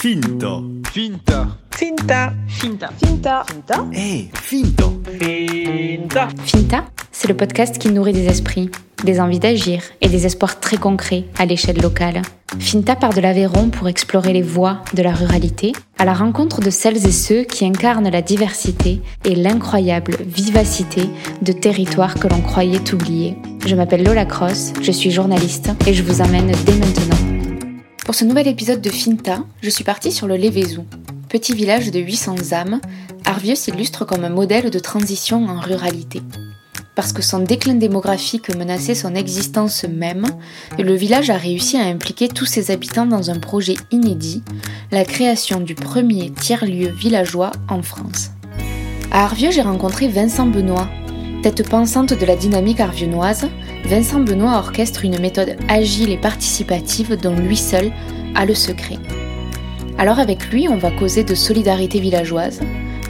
Finta. Finta. Finta. Finta. Finta. Finta. Eh, finta. Finta. Finta, c'est le podcast qui nourrit des esprits, des envies d'agir et des espoirs très concrets à l'échelle locale. Finta part de l'Aveyron pour explorer les voies de la ruralité, à la rencontre de celles et ceux qui incarnent la diversité et l'incroyable vivacité de territoires que l'on croyait oubliés. Je m'appelle Lola Cross, je suis journaliste et je vous amène dès maintenant. Pour ce nouvel épisode de Finta, je suis partie sur le Lévézou. Petit village de 800 âmes, Arvieux s'illustre comme un modèle de transition en ruralité. Parce que son déclin démographique menaçait son existence même, le village a réussi à impliquer tous ses habitants dans un projet inédit, la création du premier tiers-lieu villageois en France. À Arvieux, j'ai rencontré Vincent Benoît. Tête pensante de la dynamique arvieunoise, Vincent Benoît orchestre une méthode agile et participative dont lui seul a le secret. Alors avec lui, on va causer de solidarité villageoise,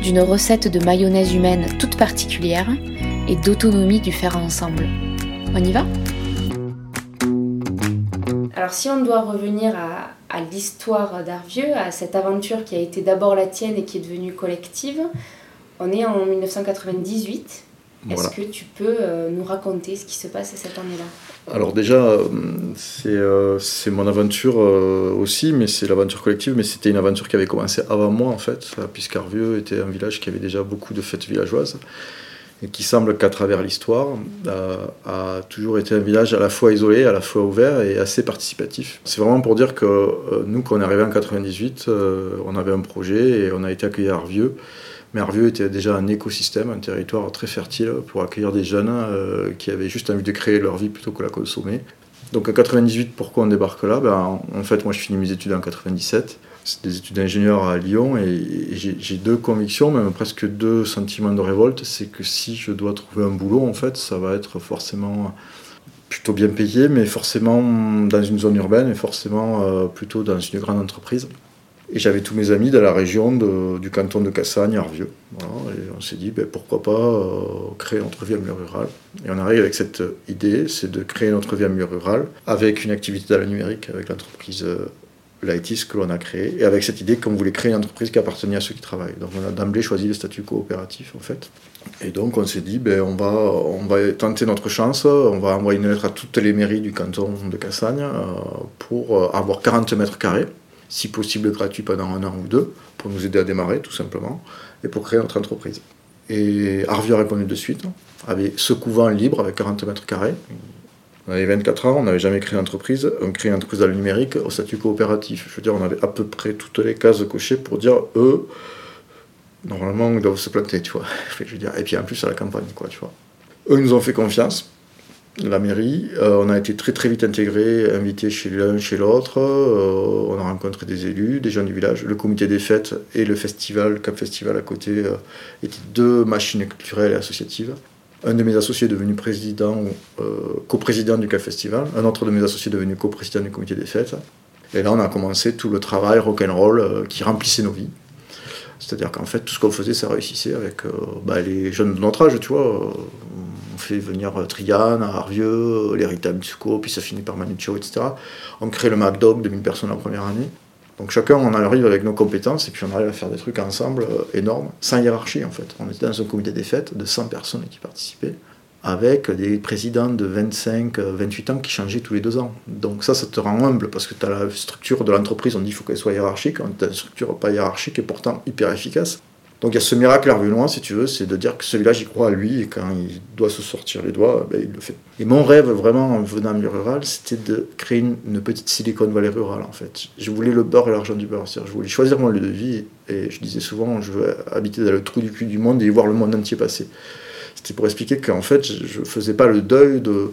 d'une recette de mayonnaise humaine toute particulière et d'autonomie du faire ensemble. On y va? Alors si on doit revenir à, l'histoire d'Arvieux, à cette aventure qui a été d'abord la tienne et qui est devenue collective, on est en 1998. Est-ce que tu peux euh, nous raconter ce qui se passe cette année-là? Alors déjà, euh, c'est euh, c'est mon aventure aussi, mais c'est l'aventure collective, mais c'était une aventure qui avait commencé avant moi en fait, puisqu'Arvieux était un village qui avait déjà beaucoup de fêtes villageoises, et qui semble qu'à travers l'histoire, a toujours été un village à la fois isolé, à la fois ouvert et assez participatif. C'est vraiment pour dire que nous, quand on est arrivé en 98, euh, on avait un projet et on a été accueillis à Arvieux. Mais Arvieux était déjà un écosystème, un territoire très fertile pour accueillir des jeunes euh, qui avaient juste envie de créer leur vie plutôt que la consommer. Donc en 98, pourquoi on débarque là? Ben, en, fait, moi je finis mes études en 97. C'est des études d'ingénieur à Lyon et, j'ai deux convictions, même presque deux sentiments de révolte. C'est que si je dois trouver un boulot, en fait, ça va être forcément plutôt bien payé, mais forcément dans une zone urbaine et forcément euh, plutôt dans une grande entreprise. Et j'avais tous mes amis de la région du canton de Cassagne, Arvieux. Et on s'est dit, ben, pourquoi pas euh, créer notre vie en milieu rural. Et on arrive avec cette idée, c'est de créer notre vie en milieu rural, avec une activité dans le numérique, avec l'entreprise euh, que l'on a créée, et avec cette idée qu'on voulait créer une entreprise qui appartenait à ceux qui travaillent. Donc on a d'emblée choisi le statut coopératif, en fait. Et donc on s'est dit, ben, on, va, on va tenter notre chance, on va envoyer une lettre à toutes les mairies du canton de Cassagne euh, pour euh, avoir 40 mètres carrés si possible gratuit pendant un an ou deux, pour nous aider à démarrer tout simplement, et pour créer notre entreprise. Et Arvieux a répondu de suite, avec ce couvent libre avec 40 mètres carrés. On avait 24 ans, on n'avait jamais créé d'entreprise, on crée une entreprise dans le numérique au statut coopératif. Je veux dire, on avait à peu près toutes les cases cochées pour dire, eux, normalement, ils doivent se planter, tu vois. Je veux et puis en plus à la campagne, quoi, tu vois. Eux, ils nous ont fait confiance, la mairie. Euh, on a été très très vite intégrés, invités chez l'un, chez l'autre. Euh, on a rencontré des élus, des gens du village. Le comité des fêtes et le festival, Cap Festival à côté, euh, étaient deux machines culturelles et associatives. Un de mes associés est devenu président, coprésident du Cap Festival. Un autre de mes associés est devenu coprésident du comité des fêtes. Et là, on a commencé tout le travail rock'n'roll qui remplissait nos vies. C'est-à-dire qu'en fait, tout ce qu'on faisait, ça réussissait avec euh, bah, les jeunes de notre âge, tu vois. Euh, On fait venir euh, Trian, Arvieux, euh, les Rita Mitsuko, puis ça finit par Manucho, etc. On crée le MacDog de 1000 personnes en première année. Donc chacun, on arrive avec nos compétences et puis on arrive à faire des trucs ensemble énormes, sans hiérarchie en fait. On était dans un comité des fêtes de 100 personnes qui participaient, avec des présidents de 25, euh, 28 ans qui changeaient tous les deux ans. Donc ça, ça te rend humble parce que tu as la structure de l'entreprise, on dit qu'il faut qu'elle soit hiérarchique, on a une structure pas hiérarchique et pourtant hyper efficace. Donc il y a ce miracle hervénois, si tu veux, c'est de dire que ce village, il croit à lui, et quand il doit se sortir les doigts, ben, il le fait. Et mon rêve, vraiment, en venant en milieu rural, c'était de créer une, petite Silicon Valley rurale, en fait. Je voulais le beurre et l'argent du beurre. C'est-à-dire, je voulais choisir mon lieu de vie, et je disais souvent, je veux habiter dans le trou du cul du monde et voir le monde entier passer. C'était pour expliquer qu'en fait, je ne faisais pas le deuil de,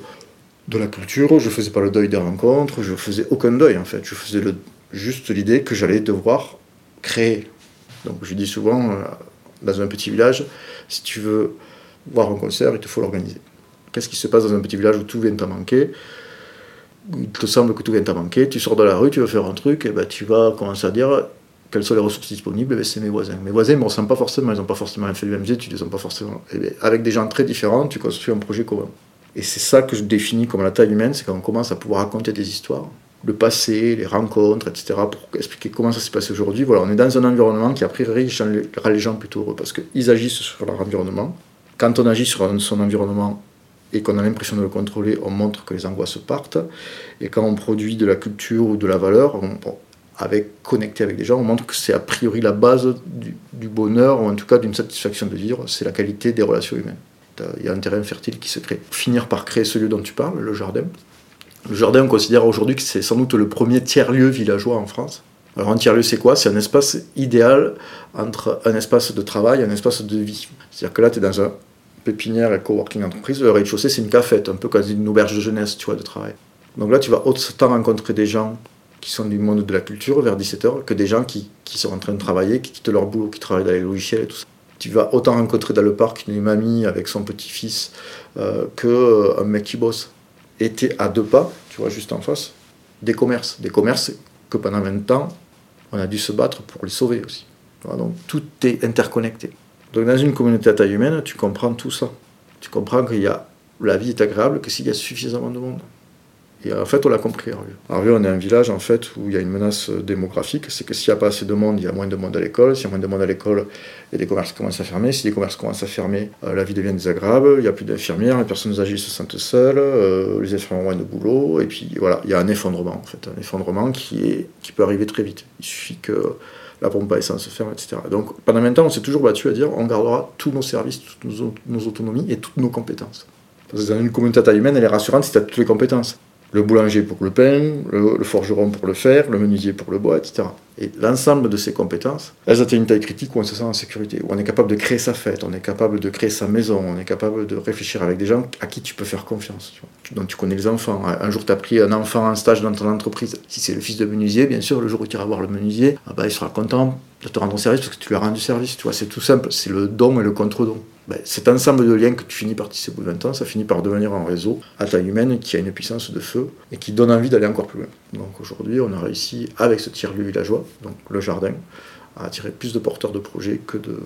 de la culture, je faisais pas le deuil des rencontres, je faisais aucun deuil, en fait. Je faisais le, juste l'idée que j'allais devoir créer. Donc je dis souvent, euh, dans un petit village, si tu veux voir un concert, il te faut l'organiser. Qu'est-ce qui se passe dans un petit village où tout vient à manquer? Il te semble que tout vient à manquer, tu sors de la rue, tu veux faire un truc, et ben tu vas commencer à dire quelles sont les ressources disponibles, Eh ben, c'est mes voisins. Mes voisins ne me pas forcément, ils n'ont pas forcément fait les mêmes études, ils ont pas forcément. Eh ben, avec des gens très différents, tu construis un projet commun. Et c'est ça que je définis comme la taille humaine, c'est quand on commence à pouvoir raconter des histoires, le passé, les rencontres, etc., pour expliquer comment ça s'est passé aujourd'hui. Voilà, on est dans un environnement qui, a priori, rend les gens plutôt heureux parce qu'ils agissent sur leur environnement. Quand on agit sur son environnement et qu'on a l'impression de le contrôler, on montre que les angoisses partent. Et quand on produit de la culture ou de la valeur, on, avec connecter avec des gens, on montre que c'est a priori la base du, bonheur, ou en tout cas d'une satisfaction de vivre, c'est la qualité des relations humaines. Il y a un terrain fertile qui se crée. Finir par créer ce lieu dont tu parles, le jardin. Le jardin, on considère aujourd'hui que c'est sans doute le premier tiers-lieu villageois en France. Alors un tiers-lieu, c'est quoi? C'est un espace idéal entre un espace de travail et un espace de vie. C'est-à-dire que là, tu es dans un pépinière et coworking entreprise, le rez-de-chaussée, c'est une cafette, un peu comme une auberge de jeunesse, tu vois, de travail. Donc là, tu vas autant rencontrer des gens qui sont du monde de la culture vers 17h que des gens qui, qui, sont en train de travailler, qui quittent leur boulot, qui travaillent dans les logiciels et tout ça. Tu vas autant rencontrer dans le parc une mamie avec son petit-fils euh, qu'un euh, mec qui bosse. Et tu à deux pas, tu vois, juste en face, des commerces. Des commerces que pendant 20 ans, on a dû se battre pour les sauver aussi. donc tout est interconnecté. Donc dans une communauté à taille humaine, tu comprends tout ça. Tu comprends qu'il y a la vie est agréable que s'il y a suffisamment de monde. Et en fait, on l'a compris à Arvieux. on est un village en fait où il y a une menace démographique. C'est que s'il n'y a pas assez de monde, il y a moins de monde à l'école. S'il y a moins de monde à l'école, il y a des commerces qui commencent à fermer. Si les commerces commencent à fermer, euh, la vie devient désagréable. Il n'y a plus d'infirmières, les personnes âgées se sentent seules, euh, les infirmières ont moins de boulot. Et puis voilà, il y a un effondrement en fait, un effondrement qui, peut arriver très vite. Il suffit que la pompe à essence se ferme, etc. Donc pendant même temps, on s'est toujours battu à dire on gardera tous nos services, toutes nos, autonomies et toutes nos compétences. Parce que dans une communauté à taille humaine, elle est rassurante si tu as toutes les compétences le boulanger pour le pain, le, forgeron pour le fer, le menuisier pour le bois, etc. Et l'ensemble de ces compétences, elles atteignent une taille critique où on se sent en sécurité, où on est capable de créer sa fête, on est capable de créer sa maison, on est capable de réfléchir avec des gens à qui tu peux faire confiance. Tu tu connais les enfants. Un jour, tu as pris un enfant en stage dans ton entreprise. Si c'est le fils de menuisier, bien sûr, le jour où tu iras voir le menuisier, ah bah, il sera content de te rendre service parce que tu lui as rendu service. Tu vois, c'est tout simple. C'est le don et le contre-don. Ben, cet ensemble de liens que tu finis par tisser au bout de 20 ans, ça finit par devenir un réseau à taille humaine qui a une puissance de feu et qui donne envie d'aller encore plus loin. Donc aujourd'hui, on a réussi, avec ce tiers-lieu villageois, donc le jardin, à attirer plus de porteurs de projets que de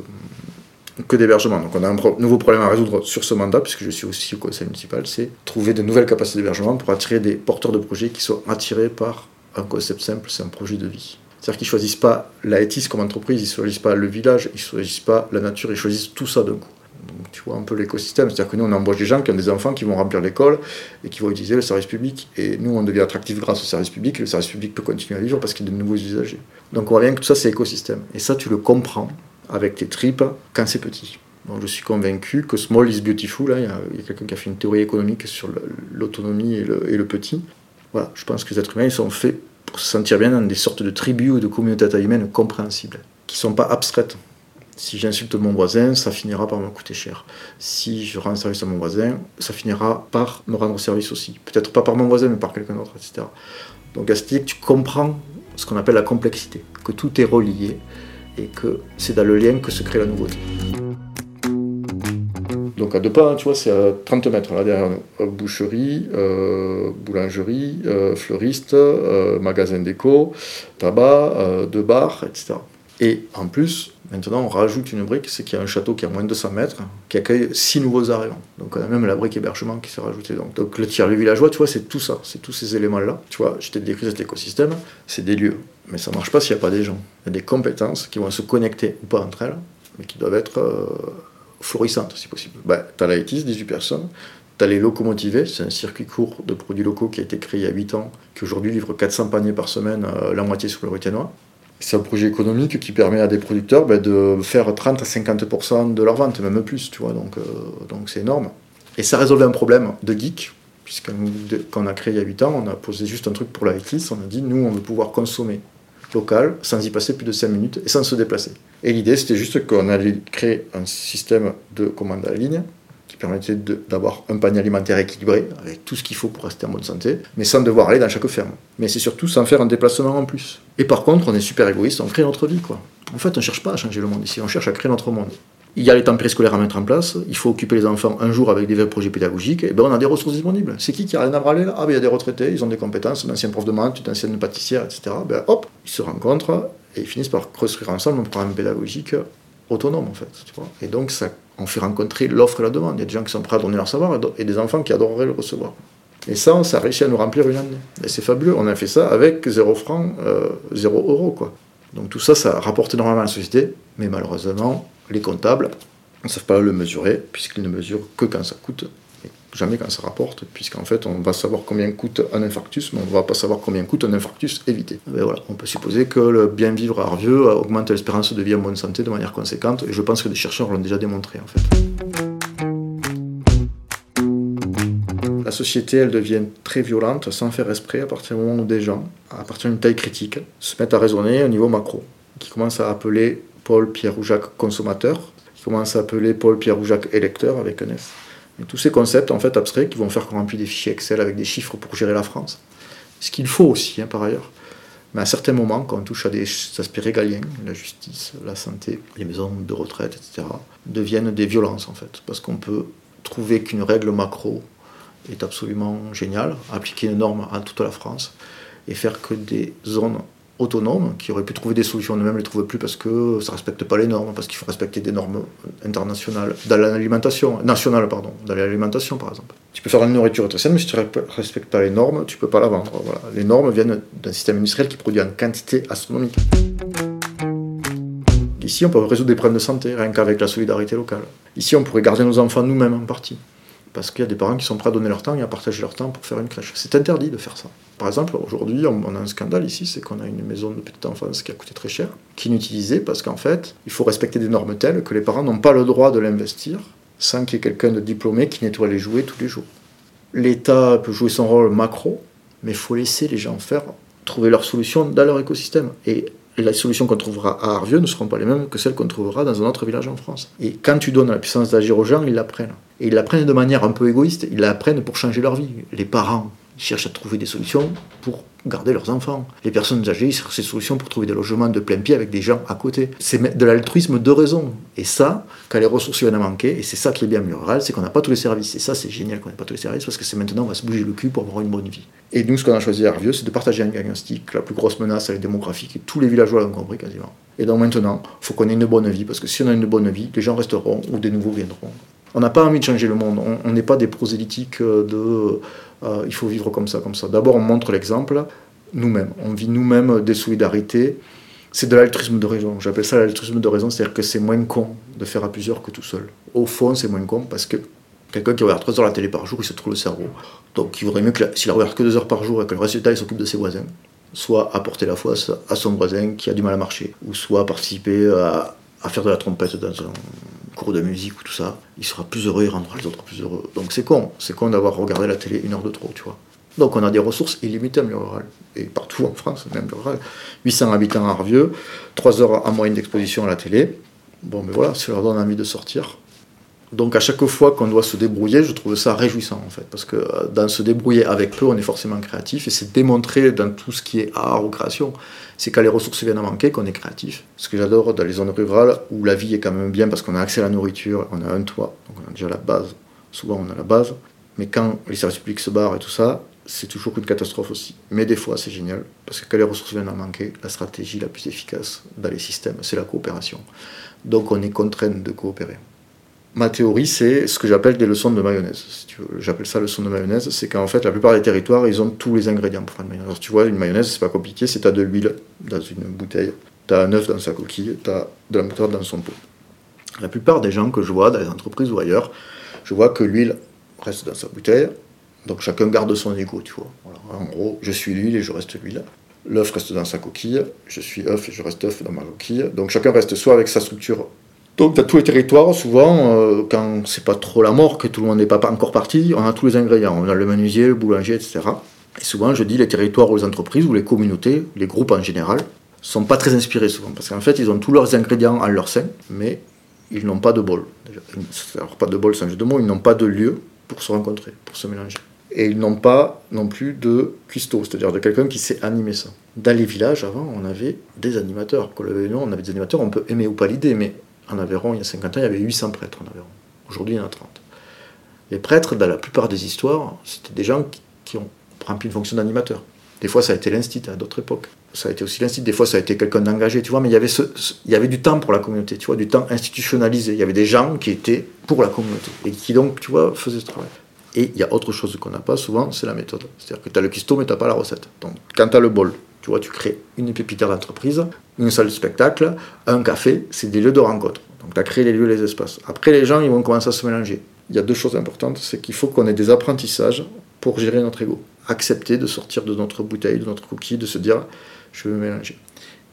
que d'hébergement. Donc on a un nouveau problème à résoudre sur ce mandat, puisque je suis aussi au conseil municipal, c'est trouver de nouvelles capacités d'hébergement pour attirer des porteurs de projets qui soient attirés par un concept simple, c'est un projet de vie. C'est-à-dire qu'ils ne choisissent pas l'AETIS comme entreprise, ils ne choisissent pas le village, ils ne choisissent pas la nature, ils choisissent tout ça d'un coup tu vois un peu l'écosystème. C'est-à-dire que nous, on embauche des gens qui ont des enfants qui vont remplir l'école et qui vont utiliser le service public. Et nous, on devient attractif grâce au service public et le service public peut continuer à vivre parce qu'il y a de nouveaux usagers. Donc on voit bien que tout ça, c'est écosystème. Et ça, tu le comprends avec tes tripes quand c'est petit. Donc je suis convaincu que small is beautiful. Hein. Il y a, quelqu'un qui a fait une théorie économique sur l'autonomie et le, et le, petit. Voilà, je pense que les êtres humains ils sont faits pour se sentir bien dans des sortes de tribus ou de communautés à taille humaine compréhensibles, qui ne sont pas abstraites. Si j'insulte mon voisin, ça finira par me coûter cher. Si je rends service à mon voisin, ça finira par me rendre service aussi. Peut-être pas par mon voisin, mais par quelqu'un d'autre, etc. Donc à ce que tu comprends ce qu'on appelle la complexité, que tout est relié et que c'est dans le lien que se crée la nouveauté. Donc à deux pas, tu vois, c'est à 30 mètres là derrière nous. Boucherie, euh, boulangerie, euh, fleuriste, euh, magasin déco, tabac, deux bars, etc. Et en plus, maintenant, on rajoute une brique, c'est qu'il y a un château qui a moins de 200 mètres, qui accueille six nouveaux arrivants. Donc on a même la brique hébergement qui s'est rajoutée. Donc, le tiers-lieu villageois, tu vois, c'est tout ça, c'est tous ces éléments-là. Tu vois, je t'ai décrit cet écosystème, c'est des lieux. Mais ça ne marche pas s'il n'y a pas des gens. Il y a des compétences qui vont se connecter ou pas entre elles, mais qui doivent être euh, florissantes si possible. Ben, tu as la 18 personnes, tu as les locomotivés, c'est un circuit court de produits locaux qui a été créé il y a 8 ans, qui aujourd'hui livre 400 paniers par semaine, euh, la moitié sur le Rutianois. C'est un projet économique qui permet à des producteurs ben, de faire 30 à 50% de leur vente, même plus, tu vois, donc euh, donc c'est énorme. Et ça résolvait un problème de geek, puisqu'on on a créé il y a 8 ans, on a posé juste un truc pour la on a dit, nous, on veut pouvoir consommer local sans y passer plus de 5 minutes et sans se déplacer. Et l'idée, c'était juste qu'on allait créer un système de commande à la ligne qui permettait d'avoir un panier alimentaire équilibré, avec tout ce qu'il faut pour rester en bonne santé, mais sans devoir aller dans chaque ferme. Mais c'est surtout sans faire un déplacement en plus. Et par contre, on est super égoïste, on crée notre vie, quoi. En fait, on ne cherche pas à changer le monde ici, on cherche à créer notre monde. Il y a les temps périscolaires à mettre en place, il faut occuper les enfants un jour avec des vrais projets pédagogiques, et ben on a des ressources disponibles. C'est qui qui a rien à braler là? Ah ben il y a des retraités, ils ont des compétences, un ancien prof de maths, une ancienne pâtissière, etc. Ben hop, ils se rencontrent et ils finissent par construire ensemble un programme pédagogique autonome en fait. Et donc ça on fait rencontrer l'offre et la demande. Il y a des gens qui sont prêts à donner leur savoir et des enfants qui adoreraient le recevoir. Et ça, ça a à nous remplir une année. Et c'est fabuleux. On a fait ça avec 0 francs, 0 euros. Quoi. Donc tout ça, ça rapporte énormément à la société. Mais malheureusement, les comptables ne savent pas le mesurer, puisqu'ils ne mesurent que quand ça coûte jamais quand ça rapporte, puisqu'en fait, on va savoir combien coûte un infarctus, mais on ne va pas savoir combien coûte un infarctus évité. Mais voilà, on peut supposer que le bien vivre à Arvieux augmente l'espérance de vie en bonne santé de manière conséquente, et je pense que des chercheurs l'ont déjà démontré en fait. La société, elle devient très violente sans faire esprit à partir du moment où des gens, à partir d'une taille critique, se mettent à raisonner au niveau macro, qui commencent à appeler Paul, Pierre ou Jacques consommateur, qui commencent à appeler Paul, Pierre ou Jacques électeur avec un S tous ces concepts en fait abstraits qui vont faire qu'on remplit des fichiers Excel avec des chiffres pour gérer la France. Ce qu'il faut aussi, hein, par ailleurs. Mais à certains moments, quand on touche à des aspects régaliens, la justice, la santé, les maisons de retraite, etc., deviennent des violences en fait. Parce qu'on peut trouver qu'une règle macro est absolument géniale, appliquer une norme à toute la France et faire que des zones autonomes qui auraient pu trouver des solutions eux-mêmes ne les trouvent plus parce que ça ne respecte pas les normes, parce qu'il faut respecter des normes internationales, dans l'alimentation, nationale, pardon, dans l'alimentation par exemple. Tu peux faire de la nourriture saine, mais si tu ne respectes pas les normes, tu ne peux pas la vendre. Les normes viennent d'un système industriel qui produit en quantité astronomique. Ici, on peut résoudre des problèmes de santé, rien qu'avec la solidarité locale. Ici, on pourrait garder nos enfants nous-mêmes en partie parce qu'il y a des parents qui sont prêts à donner leur temps et à partager leur temps pour faire une crèche. C'est interdit de faire ça. Par exemple, aujourd'hui, on a un scandale ici, c'est qu'on a une maison de petite enfance qui a coûté très cher, qui est inutilisée parce qu'en fait, il faut respecter des normes telles que les parents n'ont pas le droit de l'investir sans qu'il y ait quelqu'un de diplômé qui nettoie les jouets tous les jours. L'État peut jouer son rôle macro, mais il faut laisser les gens faire, trouver leur solution dans leur écosystème. Et les solutions qu'on trouvera à Arvieux ne seront pas les mêmes que celles qu'on trouvera dans un autre village en France. Et quand tu donnes la puissance d'agir aux gens, ils l'apprennent. Et ils l'apprennent de manière un peu égoïste, ils l'apprennent pour changer leur vie. Les parents cherchent à trouver des solutions pour garder leurs enfants. Les personnes âgées cherchent des solutions pour trouver des logements de plein pied avec des gens à côté. C'est de l'altruisme de raison. Et ça, quand les ressources viennent à manquer, et c'est ça qui est bien rural, c'est qu'on n'a pas tous les services. Et ça, c'est génial qu'on n'ait pas tous les services parce que c'est maintenant on va se bouger le cul pour avoir une bonne vie. Et nous, ce qu'on a choisi à Hervieux, c'est de partager un diagnostic. La plus grosse menace, elle est démographique. Et tous les villageois l'ont compris quasiment. Et donc maintenant, il faut qu'on ait une bonne vie parce que si on a une bonne vie, les gens resteront ou des nouveaux viendront. On n'a pas envie de changer le monde. On n'est pas des prosélytiques de euh, il faut vivre comme ça, comme ça. D'abord, on montre l'exemple nous-mêmes. On vit nous-mêmes des solidarités. C'est de l'altruisme de raison. J'appelle ça l'altruisme de raison, c'est-à-dire que c'est moins con de faire à plusieurs que tout seul. Au fond, c'est moins con parce que quelqu'un qui regarde 3 heures la télé par jour, il se trouve le cerveau. Donc il vaudrait mieux que s'il regarde que 2 heures par jour et que le temps il s'occupe de ses voisins, soit apporter la foi à son voisin qui a du mal à marcher, ou soit participer à, à faire de la trompette dans un cours de musique ou tout ça, il sera plus heureux, il rendra les autres plus heureux. Donc c'est con, c'est con d'avoir regardé la télé une heure de trop, tu vois. Donc on a des ressources illimitées en milieu rural, et partout en France, même rural. 800 habitants à Arvieux, 3 heures en moyenne d'exposition à la télé. Bon, mais voilà, ça leur donne envie de sortir. Donc à chaque fois qu'on doit se débrouiller, je trouve ça réjouissant en fait, parce que euh, dans se débrouiller avec peu, on est forcément créatif, et c'est démontré dans tout ce qui est art ou création. C'est quand les ressources viennent à manquer qu'on est créatif. Ce que j'adore dans les zones rurales, où la vie est quand même bien parce qu'on a accès à la nourriture, on a un toit, donc on a déjà la base. Souvent on a la base, mais quand les services publics se barrent et tout ça, c'est toujours une catastrophe aussi. Mais des fois, c'est génial, parce que quand les ressources viennent à manquer, la stratégie la plus efficace dans les systèmes, c'est la coopération. Donc on est contraint de coopérer ma théorie, c'est ce que j'appelle des leçons de mayonnaise. J'appelle ça leçon de mayonnaise, c'est qu'en fait, la plupart des territoires, ils ont tous les ingrédients pour faire une mayonnaise. Alors, tu vois, une mayonnaise, c'est pas compliqué, c'est as de l'huile dans une bouteille, tu as un œuf dans sa coquille, tu as de la moutarde dans son pot. La plupart des gens que je vois dans les entreprises ou ailleurs, je vois que l'huile reste dans sa bouteille, donc chacun garde son égo, tu vois. En gros, je suis l'huile et je reste l'huile. L'œuf reste dans sa coquille, je suis œuf et je reste œuf dans ma coquille. Donc chacun reste soit avec sa structure donc, dans tous les territoires, souvent, euh, quand c'est pas trop la mort, que tout le monde n'est pas encore parti, on a tous les ingrédients. On a le menuisier, le boulanger, etc. Et souvent, je dis, les territoires ou les entreprises ou les communautés, les groupes en général, sont pas très inspirés souvent. Parce qu'en fait, ils ont tous leurs ingrédients en leur sein, mais ils n'ont pas de bol. Alors, pas de bol, c'est un jeu de mots, ils n'ont pas de lieu pour se rencontrer, pour se mélanger. Et ils n'ont pas non plus de cuistot, c'est-à-dire de quelqu'un qui sait animer ça. Dans les villages, avant, on avait des animateurs. Quand on avait des animateurs, on peut aimer ou pas l'idée, mais en Aveyron, il y a 50 ans, il y avait 800 prêtres en Aveyron. Aujourd'hui, il y en a 30. Les prêtres, dans la plupart des histoires, c'était des gens qui, ont rempli une fonction d'animateur. Des fois, ça a été l'instit à d'autres époques. Ça a été aussi l'instit. Des fois, ça a été quelqu'un d'engagé, tu vois. Mais il y, avait il y avait du temps pour la communauté, tu vois, du temps institutionnalisé. Il y avait des gens qui étaient pour la communauté et qui donc, tu vois, faisaient ce travail. Et il y a autre chose qu'on n'a pas souvent, c'est la méthode. C'est-à-dire que tu as le cuistot, mais tu n'as pas la recette. Donc, quand tu as le bol, tu vois, tu crées une pépitière d'entreprise, une salle de spectacle, un café, c'est des lieux de rencontre. Donc, tu as créé les lieux, les espaces. Après, les gens, ils vont commencer à se mélanger. Il y a deux choses importantes, c'est qu'il faut qu'on ait des apprentissages pour gérer notre ego. Accepter de sortir de notre bouteille, de notre cookie, de se dire, je vais mélanger.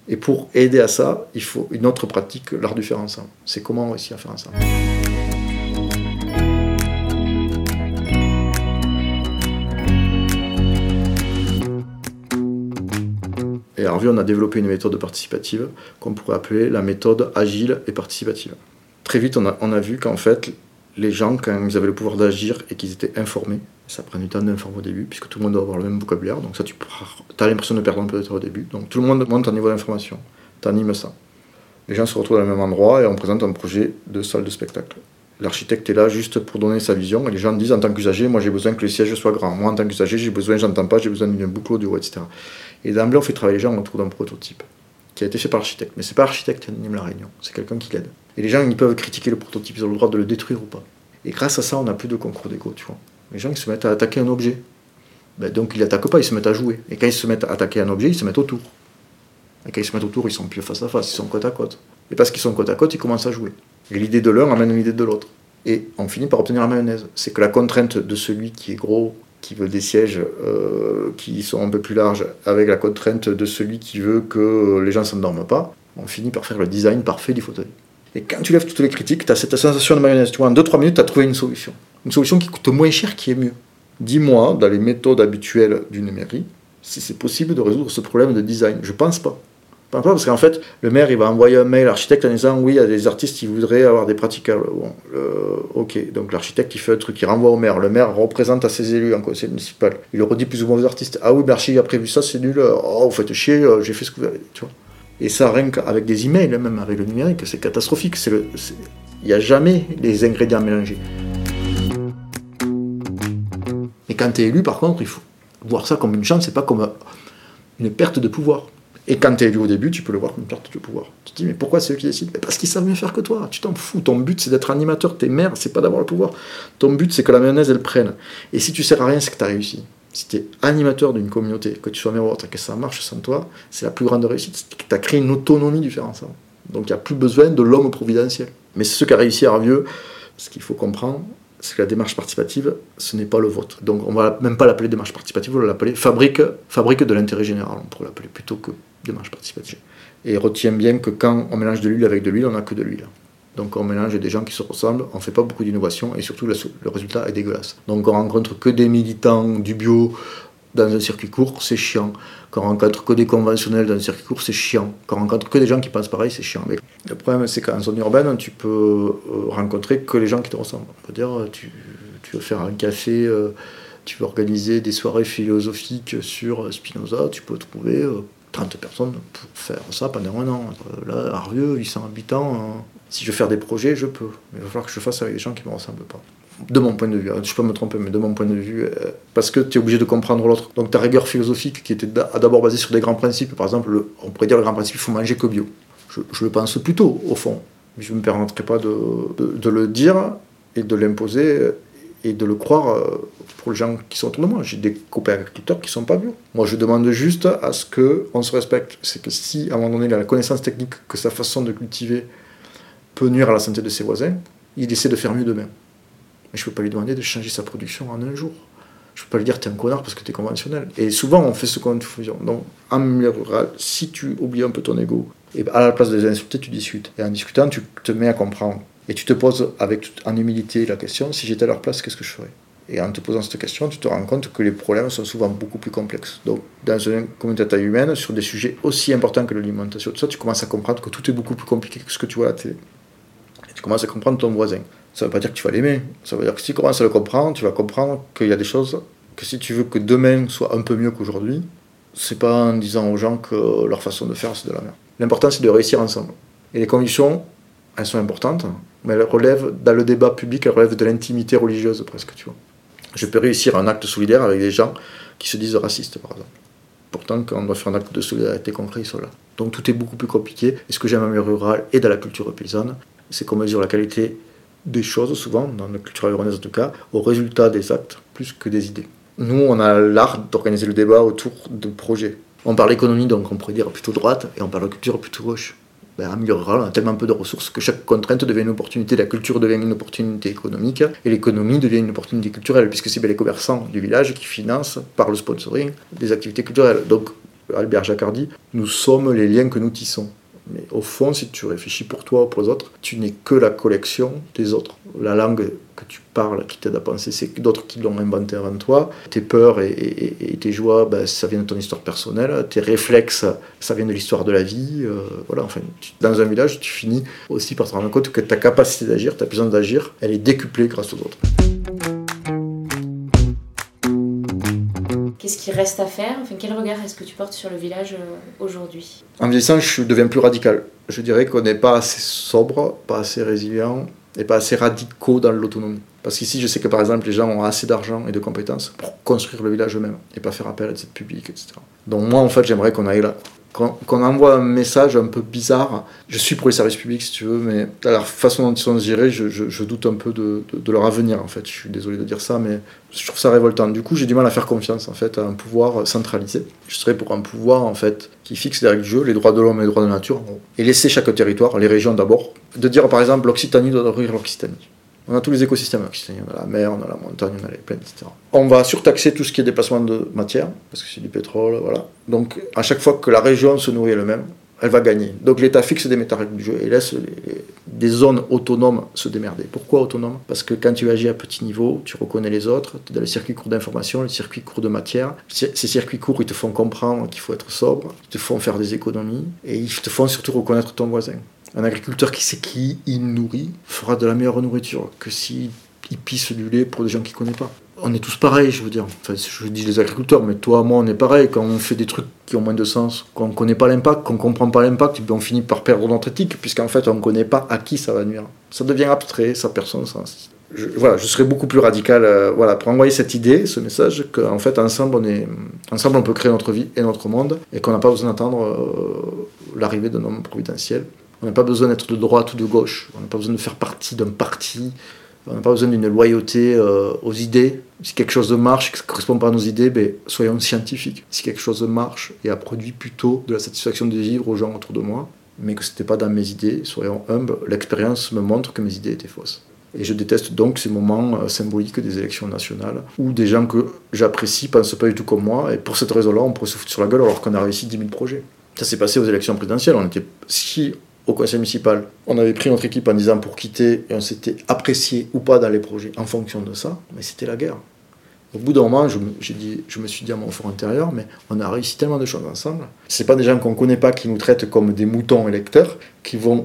Et pour aider à ça, il faut une autre pratique, l'art du faire ensemble. C'est comment réussir à faire ensemble. Harvey, on a développé une méthode participative qu'on pourrait appeler la méthode agile et participative. Très vite, on a, vu qu'en fait, les gens, quand ils avaient le pouvoir d'agir et qu'ils étaient informés, ça prend du temps d'informer au début, puisque tout le monde doit avoir le même vocabulaire, donc ça, tu as l'impression de perdre un peu au début. Donc tout le monde monte un niveau d'information, tu animes ça. Les gens se retrouvent au même endroit et on présente un projet de salle de spectacle. L'architecte est là juste pour donner sa vision et les gens disent en tant qu'usager, moi j'ai besoin que le siège soit grand. Moi en tant qu'usager, j'ai besoin, j'entends pas, j'ai besoin d'une boucle audio, etc. Et d'emblée, on fait travailler les gens autour d'un prototype qui a été fait par l'architecte. Mais c'est pas l'architecte qui anime la réunion, c'est quelqu'un qui l'aide. Et les gens, ils peuvent critiquer le prototype, ils ont le droit de le détruire ou pas. Et grâce à ça, on n'a plus de concours d'égo, tu vois. Les gens, ils se mettent à attaquer un objet. Ben, donc, ils n'attaquent pas, ils se mettent à jouer. Et quand ils se mettent à attaquer un objet, ils se mettent autour. Et quand ils se mettent autour, ils sont plus face à face, ils sont côte à côte. Et parce qu'ils sont côte à côte, ils commencent à jouer. Et l'idée de l'un amène l'idée de l'autre. Et on finit par obtenir la mayonnaise. C'est que la contrainte de celui qui est gros, qui veut des sièges euh, qui sont un peu plus larges, avec la contrainte de celui qui veut que les gens ne s'endorment pas, on finit par faire le design parfait du fauteuil. Et quand tu lèves toutes les critiques, tu as cette sensation de mayonnaise. Tu vois, en 2-3 minutes, tu as trouvé une solution. Une solution qui coûte moins cher, qui est mieux. Dis-moi, dans les méthodes habituelles d'une mairie, si c'est possible de résoudre ce problème de design. Je pense pas. Parce qu'en fait, le maire, il va envoyer un mail à l'architecte en disant oui, il y a des artistes qui voudraient avoir des praticables. Bon, ok, donc l'architecte, il fait un truc, il renvoie au maire. Le maire représente à ses élus en conseil municipal. Il redit plus ou moins aux artistes ah oui, l'archi a prévu ça, c'est nul. Oh, vous faites chier, j'ai fait ce que vous avez. Tu vois. Et ça, rien qu'avec des emails, même avec le numérique, c'est catastrophique. Il n'y a jamais les ingrédients mélangés. Et quand tu es élu, par contre, il faut voir ça comme une chance, c'est pas comme une perte de pouvoir. Et quand tu es élu au début, tu peux le voir comme une perte de pouvoir. Tu te dis, mais pourquoi c'est eux qui décident? Parce qu'ils savent mieux faire que toi. Tu t'en fous. Ton but, c'est d'être animateur. T'es maire, c'est pas d'avoir le pouvoir. Ton but, c'est que la mayonnaise, elle prenne. Et si tu sers à rien, c'est que tu as réussi si tu es animateur d'une communauté, que tu sois maire ou autre, que ça marche sans toi, c'est la plus grande réussite. Tu as créé une autonomie du faire ensemble. Donc il n'y a plus besoin de l'homme providentiel. Mais c'est ce qu'a réussi à Ravieux. Ce qu'il faut comprendre, c'est que la démarche participative, ce n'est pas le vote. Donc on ne va même pas l'appeler démarche participative, on va l'appeler fabrique, fabrique de l'intérêt général, on pourrait l'appeler plutôt que démarche participative. Et retiens bien que quand on mélange de l'huile avec de l'huile, on n'a que de l'huile. Donc on mélange des gens qui se ressemblent, on ne fait pas beaucoup d'innovation et surtout le, résultat est dégueulasse. Donc on rencontre que des militants du bio dans un circuit court, c'est chiant. Quand on rencontre que des conventionnels dans un circuit court, c'est chiant. Quand on rencontre que des gens qui pensent pareil, c'est chiant. Mais le problème, c'est qu'en zone urbaine, tu peux euh, rencontrer que les gens qui te ressemblent. On peut dire, tu, tu veux faire un café, euh, tu veux organiser des soirées philosophiques sur Spinoza, tu peux trouver 30 euh, personnes pour faire ça pendant un an. Là, Arvieux, 800 habitants, hein. Si je veux faire des projets, je peux. Mais il va falloir que je fasse avec des gens qui ne me ressemblent pas. De mon point de vue, hein. je peux me tromper, mais de mon point de vue, euh, parce que tu es obligé de comprendre l'autre. Donc ta rigueur philosophique qui était d'abord basée sur des grands principes, par exemple, on pourrait dire le grand principe, il faut manger que bio. Je, le pense plutôt, au fond. Je ne me permettrai pas de, le dire et de l'imposer et de le croire euh, pour les gens qui sont autour de moi. J'ai des copains agriculteurs qui ne sont pas bio. Moi, je demande juste à ce qu'on se respecte. C'est que si, à un moment donné, il a la connaissance technique que sa façon de cultiver peut nuire à la santé de ses voisins, il essaie de faire mieux demain. Mais je ne peux pas lui demander de changer sa production en un jour. Je ne peux pas lui dire t'es un connard parce que tu es conventionnel. Et souvent on fait ce confusion. Donc en milieu rural, si tu oublies un peu ton ego, et à la place de les insulter, tu discutes. Et en discutant, tu te mets à comprendre. Et tu te poses avec, en humilité la question, si j'étais à leur place, qu'est-ce que je ferais? Et en te posant cette question, tu te rends compte que les problèmes sont souvent beaucoup plus complexes. Donc dans une communauté humaine, sur des sujets aussi importants que l'alimentation, tu commences à comprendre que tout est beaucoup plus compliqué que ce que tu vois à la télé tu commences à comprendre ton voisin. Ça ne veut pas dire que tu vas l'aimer. Ça veut dire que si tu commences à le comprendre, tu vas comprendre qu'il y a des choses que si tu veux que demain soit un peu mieux qu'aujourd'hui, c'est pas en disant aux gens que leur façon de faire c'est de la merde. L'important c'est de réussir ensemble. Et les convictions, elles sont importantes, mais elles relèvent, dans le débat public, elles relèvent de l'intimité religieuse presque, tu vois. Je peux réussir un acte solidaire avec des gens qui se disent racistes, par exemple. Pourtant, quand on doit faire un acte de solidarité concret, ils sont là. Donc tout est beaucoup plus compliqué. Et ce que j'aime en milieu rural et dans la culture paysanne, c'est qu'on mesure la qualité des choses, souvent, dans la culture avéronaise en tout cas, au résultat des actes, plus que des idées. Nous, on a l'art d'organiser le débat autour de projets. On parle économie, donc on pourrait dire plutôt droite, et on parle culture plutôt gauche. Ben, on a tellement peu de ressources que chaque contrainte devient une opportunité. La culture devient une opportunité économique, et l'économie devient une opportunité culturelle, puisque c'est les commerçants du village qui financent, par le sponsoring, des activités culturelles. Donc, Albert Jacquard dit, nous sommes les liens que nous tissons. Mais au fond, si tu réfléchis pour toi ou pour les autres, tu n'es que la collection des autres. La langue que tu parles, qui t'aide à penser, c'est d'autres qui l'ont inventée avant toi. Tes peurs et, tes joies, ben, ça vient de ton histoire personnelle. Tes réflexes, ça vient de l'histoire de la vie. Euh, voilà, enfin, dans un village, tu finis aussi par te rendre compte que ta capacité d'agir, ta puissance d'agir, elle est décuplée grâce aux autres. Qu'est-ce qui reste à faire enfin, Quel regard est-ce que tu portes sur le village euh, aujourd'hui En vieillissant, je deviens plus radical. Je dirais qu'on n'est pas assez sobre, pas assez résilient et pas assez radicaux dans l'autonomie. Parce qu'ici, je sais que par exemple, les gens ont assez d'argent et de compétences pour construire le village eux-mêmes et pas faire appel à cette public, etc. Donc moi, en fait, j'aimerais qu'on aille là, qu'on envoie un message un peu bizarre. Je suis pour les services publics, si tu veux, mais à la façon dont ils sont gérés, je, doute un peu de, leur avenir, en fait. Je suis désolé de dire ça, mais je trouve ça révoltant. Du coup, j'ai du mal à faire confiance, en fait, à un pouvoir centralisé. Je serais pour un pouvoir, en fait, qui fixe les règles du jeu, les droits de l'homme et les droits de la nature, et laisser chaque territoire, les régions d'abord, de dire, par exemple, l'Occitanie doit nourrir l'Occitanie. On a tous les écosystèmes On a la mer, on a la montagne, on a les plaines, etc. On va surtaxer tout ce qui est déplacement de matière, parce que c'est du pétrole, voilà. Donc, à chaque fois que la région se nourrit elle-même, elle va gagner. Donc l'État fixe des méthodes du jeu et laisse des zones autonomes se démerder. Pourquoi autonomes? Parce que quand tu agis à petit niveau, tu reconnais les autres, tu es dans les circuits courts d'information, les circuits courts de matière. Ces circuits courts, ils te font comprendre qu'il faut être sobre, ils te font faire des économies et ils te font surtout reconnaître ton voisin. Un agriculteur qui sait qui il nourrit fera de la meilleure nourriture que s'il pisse du lait pour des gens qu'il ne connaît pas. On est tous pareils, je veux dire. Enfin, je dis les agriculteurs, mais toi, moi, on est pareil. Quand on fait des trucs qui ont moins de sens, qu'on ne connaît pas l'impact, qu'on ne comprend pas l'impact, on finit par perdre notre éthique, puisqu'en fait, on ne connaît pas à qui ça va nuire. Ça devient abstrait, ça perd son sens. Je, voilà, je serais beaucoup plus radical euh, voilà, pour envoyer cette idée, ce message, qu'en fait, ensemble on, est, ensemble, on peut créer notre vie et notre monde, et qu'on n'a pas besoin d'attendre euh, l'arrivée d'un homme providentiel. On n'a pas besoin d'être de droite ou de gauche. On n'a pas besoin de faire partie d'un parti. On n'a pas besoin d'une loyauté euh, aux idées. Si quelque chose marche, ça ne correspond pas à nos idées, ben, soyons scientifiques. Si quelque chose marche et a produit plutôt de la satisfaction de vivre aux gens autour de moi, mais que ce n'était pas dans mes idées, soyons humbles, l'expérience me montre que mes idées étaient fausses. Et je déteste donc ces moments euh, symboliques des élections nationales où des gens que j'apprécie ne pensent pas du tout comme moi, et pour cette raison-là, on pourrait se foutre sur la gueule alors qu'on a réussi 10 000 projets. Ça s'est passé aux élections présidentielles. On était, si au conseil municipal, on avait pris notre équipe en disant pour quitter et on s'était apprécié ou pas dans les projets en fonction de ça, mais c'était la guerre. Au bout d'un moment, je, dit, je me suis dit à mon fort intérieur, mais on a réussi tellement de choses ensemble. Ce pas des gens qu'on ne connaît pas qui nous traitent comme des moutons électeurs qui vont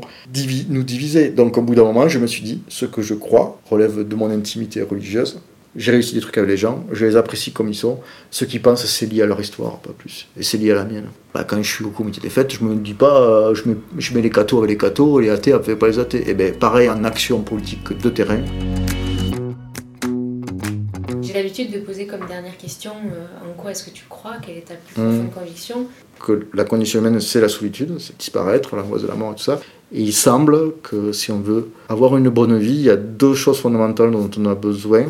nous diviser. Donc au bout d'un moment, je me suis dit, ce que je crois relève de mon intimité religieuse j'ai réussi des trucs avec les gens, je les apprécie comme ils sont. Ce qu'ils pensent, c'est lié à leur histoire, pas plus. Et c'est lié à la mienne. Bah, quand je suis au comité des fêtes, je me dis pas, euh, je, mets, je, mets, les cathos avec les cathos, les athées avec pas les athées. Et eh bien, pareil en action politique de terrain. J'ai l'habitude de poser comme dernière question euh, en quoi est-ce que tu crois? Quelle est ta plus profonde mmh. conviction? Que la condition humaine, c'est la solitude, c'est disparaître, l'angoisse de la mort et tout ça. Et il semble que si on veut avoir une bonne vie, il y a deux choses fondamentales dont on a besoin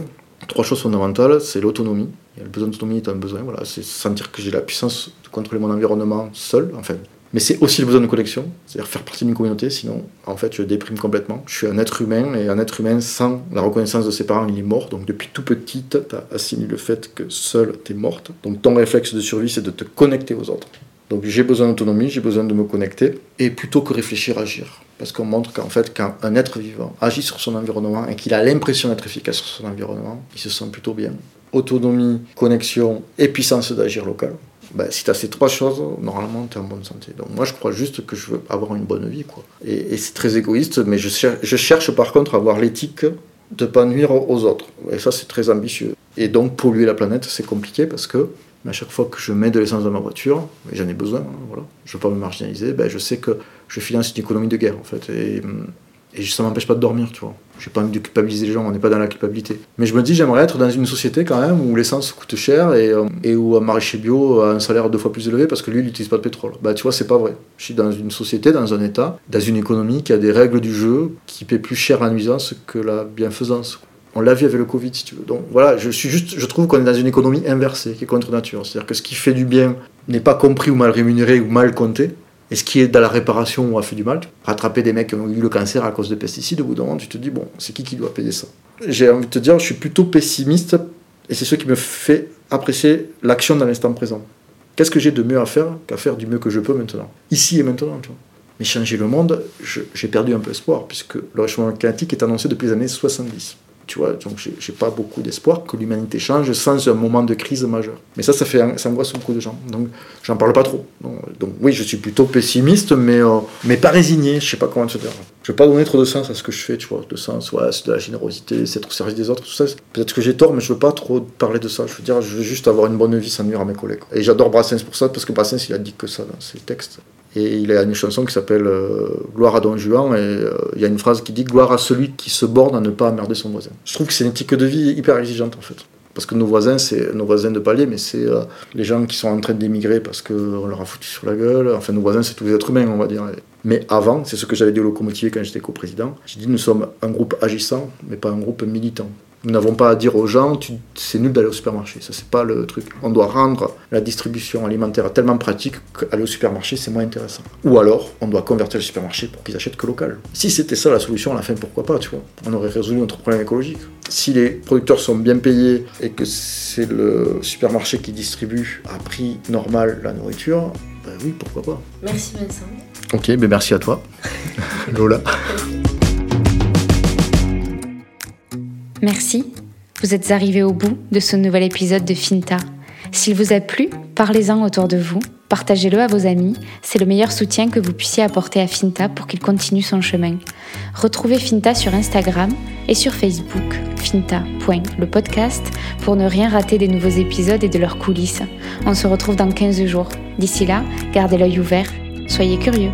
trois choses fondamentales, c'est l'autonomie. Le besoin d'autonomie est un besoin, voilà, c'est sentir que j'ai la puissance de contrôler mon environnement seul, enfin. Mais c'est aussi le besoin de connexion, c'est-à-dire faire partie d'une communauté, sinon, en fait, je déprime complètement. Je suis un être humain, et un être humain sans la reconnaissance de ses parents, il est mort. Donc depuis tout petit, tu as assimilé le fait que seul, tu es morte. Donc ton réflexe de survie, c'est de te connecter aux autres. Donc j'ai besoin d'autonomie, j'ai besoin de me connecter, et plutôt que réfléchir, agir. Parce qu'on montre qu'en fait, quand un être vivant agit sur son environnement et qu'il a l'impression d'être efficace sur son environnement, il se sent plutôt bien. Autonomie, connexion et puissance d'agir local. Ben, si tu as ces trois choses, normalement, tu es en bonne santé. Donc moi, je crois juste que je veux avoir une bonne vie. Quoi. Et, c'est très égoïste, mais je, je cherche par contre à avoir l'éthique de ne pas nuire aux autres. Et ça, c'est très ambitieux. Et donc, polluer la planète, c'est compliqué parce que mais à chaque fois que je mets de l'essence dans ma voiture, et j'en ai besoin, hein, voilà, je ne veux pas me marginaliser, ben je sais que je finance une économie de guerre en fait. Et, et ça ne m'empêche pas de dormir, tu vois. J'ai pas envie de culpabiliser les gens, on n'est pas dans la culpabilité. Mais je me dis, j'aimerais être dans une société quand même où l'essence coûte cher et, euh, où un maraîcher bio a un salaire deux fois plus élevé parce que lui, il n'utilise pas de pétrole. Bah, tu vois, c'est pas vrai. Je suis dans une société, dans un État, dans une économie qui a des règles du jeu qui paie plus cher la nuisance que la bienfaisance. On l'a vu avec le Covid, si tu veux. Donc voilà, je suis juste, je trouve qu'on est dans une économie inversée, qui est contre nature. C'est-à-dire que ce qui fait du bien n'est pas compris ou mal rémunéré ou mal compté. Et ce qui est dans la réparation ou a fait du mal, rattraper des mecs qui ont eu le cancer à cause de pesticides, au bout d'un moment, tu te dis, bon, c'est qui qui doit payer ça? J'ai envie de te dire, je suis plutôt pessimiste, et c'est ce qui me fait apprécier l'action dans l'instant présent. Qu'est-ce que j'ai de mieux à faire qu'à faire du mieux que je peux maintenant? Ici et maintenant, tu vois. Mais changer le monde, j'ai perdu un peu espoir, puisque le réchauffement climatique est annoncé depuis les années 70. Tu vois, donc j'ai pas beaucoup d'espoir que l'humanité change sans un moment de crise majeure. Mais ça, ça fait, ça angoisse beaucoup de gens. Donc, j'en parle pas trop. Donc, oui, je suis plutôt pessimiste, mais, euh, mais pas résigné. Je sais pas comment te dire. Je vais pas donner trop de sens à ce que je fais, tu vois. De sens, ouais, c'est de la générosité, c'est être au service des autres, tout ça. Peut-être que j'ai tort, mais je veux pas trop parler de ça. Je veux dire, je veux juste avoir une bonne vie sans nuire à mes collègues. Et j'adore Brassens pour ça, parce que Brassens, il a dit que ça dans ses textes. Et il a une chanson qui s'appelle euh, Gloire à Don Juan, et euh, il y a une phrase qui dit Gloire à celui qui se borne à ne pas emmerder son voisin. Je trouve que c'est une éthique de vie hyper exigeante en fait. Parce que nos voisins, c'est nos voisins de palier, mais c'est euh, les gens qui sont en train d'émigrer parce qu'on leur a foutu sur la gueule. Enfin, nos voisins, c'est tous les êtres humains, on va dire. Mais avant, c'est ce que j'avais dit au locomotivier quand j'étais coprésident. J'ai dit nous sommes un groupe agissant, mais pas un groupe militant. Nous n'avons pas à dire aux gens, c'est nul d'aller au supermarché. Ça, c'est pas le truc. On doit rendre la distribution alimentaire tellement pratique qu'aller au supermarché, c'est moins intéressant. Ou alors, on doit convertir le supermarché pour qu'ils achètent que local. Si c'était ça la solution, à la fin, pourquoi pas, tu vois? On aurait résolu notre problème écologique. Si les producteurs sont bien payés et que c'est le supermarché qui distribue à prix normal la nourriture, ben oui, pourquoi pas. Merci Vincent. Ok, ben merci à toi, Lola. Merci. Vous êtes arrivés au bout de ce nouvel épisode de Finta. S'il vous a plu, parlez-en autour de vous, partagez-le à vos amis, c'est le meilleur soutien que vous puissiez apporter à Finta pour qu'il continue son chemin. Retrouvez Finta sur Instagram et sur Facebook, finta.lepodcast, pour ne rien rater des nouveaux épisodes et de leurs coulisses. On se retrouve dans 15 jours. D'ici là, gardez l'œil ouvert, soyez curieux.